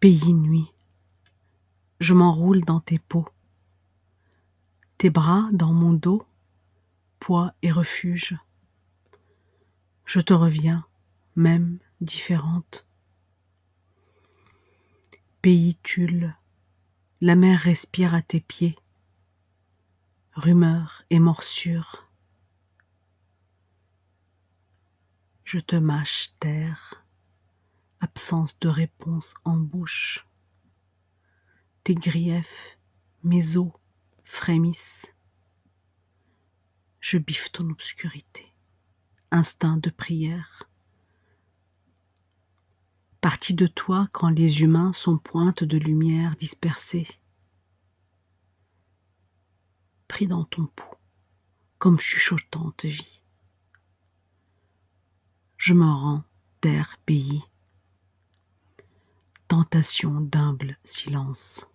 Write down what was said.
Pays nuit, je m'enroule dans tes peaux, tes bras dans mon dos, poids et refuge. Je te reviens, même différente. Pays tulle, la mer respire à tes pieds, rumeur et morsure. Je te mâche terre, absence de réponse en bouche. Tes griefs, mes os frémissent. Je biffe ton obscurité, instinct de prière. Partie de toi quand les humains sont pointes de lumière dispersées. Pris dans ton pouls, comme chuchotante vie. Je me rends terre pays tentation d'humble silence.